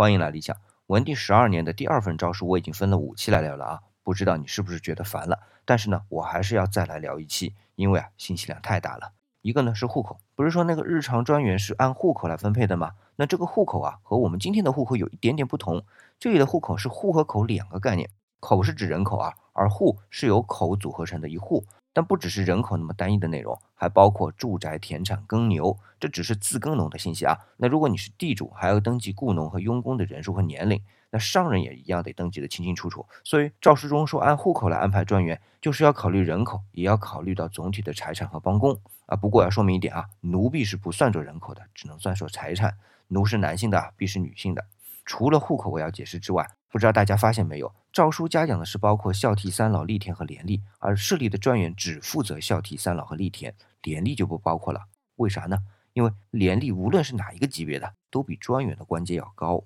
欢迎来理想文帝十二年的第二份诏书，我已经分了五期来聊了啊，不知道你是不是觉得烦了？但是呢，我还是要再来聊一期，因为啊，信息量太大了。一个呢是户口，不是说那个日常专员是按户口来分配的吗？那这个户口啊，和我们今天的户口有一点点不同。这里的户口是户和口两个概念，口是指人口啊，而户是由口组合成的一户。但不只是人口那么单一的内容，还包括住宅、田产、耕牛，这只是自耕农的信息啊。那如果你是地主，还要登记雇农和佣工的人数和年龄。那商人也一样得登记的清清楚楚。所以诏书中说按户口来安排专员，就是要考虑人口，也要考虑到总体的财产和帮工啊。不过要说明一点啊，奴婢是不算作人口的，只能算作财产。奴是男性的，婢是女性的。除了户口我要解释之外，不知道大家发现没有，诏书嘉奖的是包括孝悌三老、立田和廉吏，而市立的专员只负责孝悌三老和立田，廉吏就不包括了。为啥呢？因为廉吏无论是哪一个级别的，都比专员的官阶要高。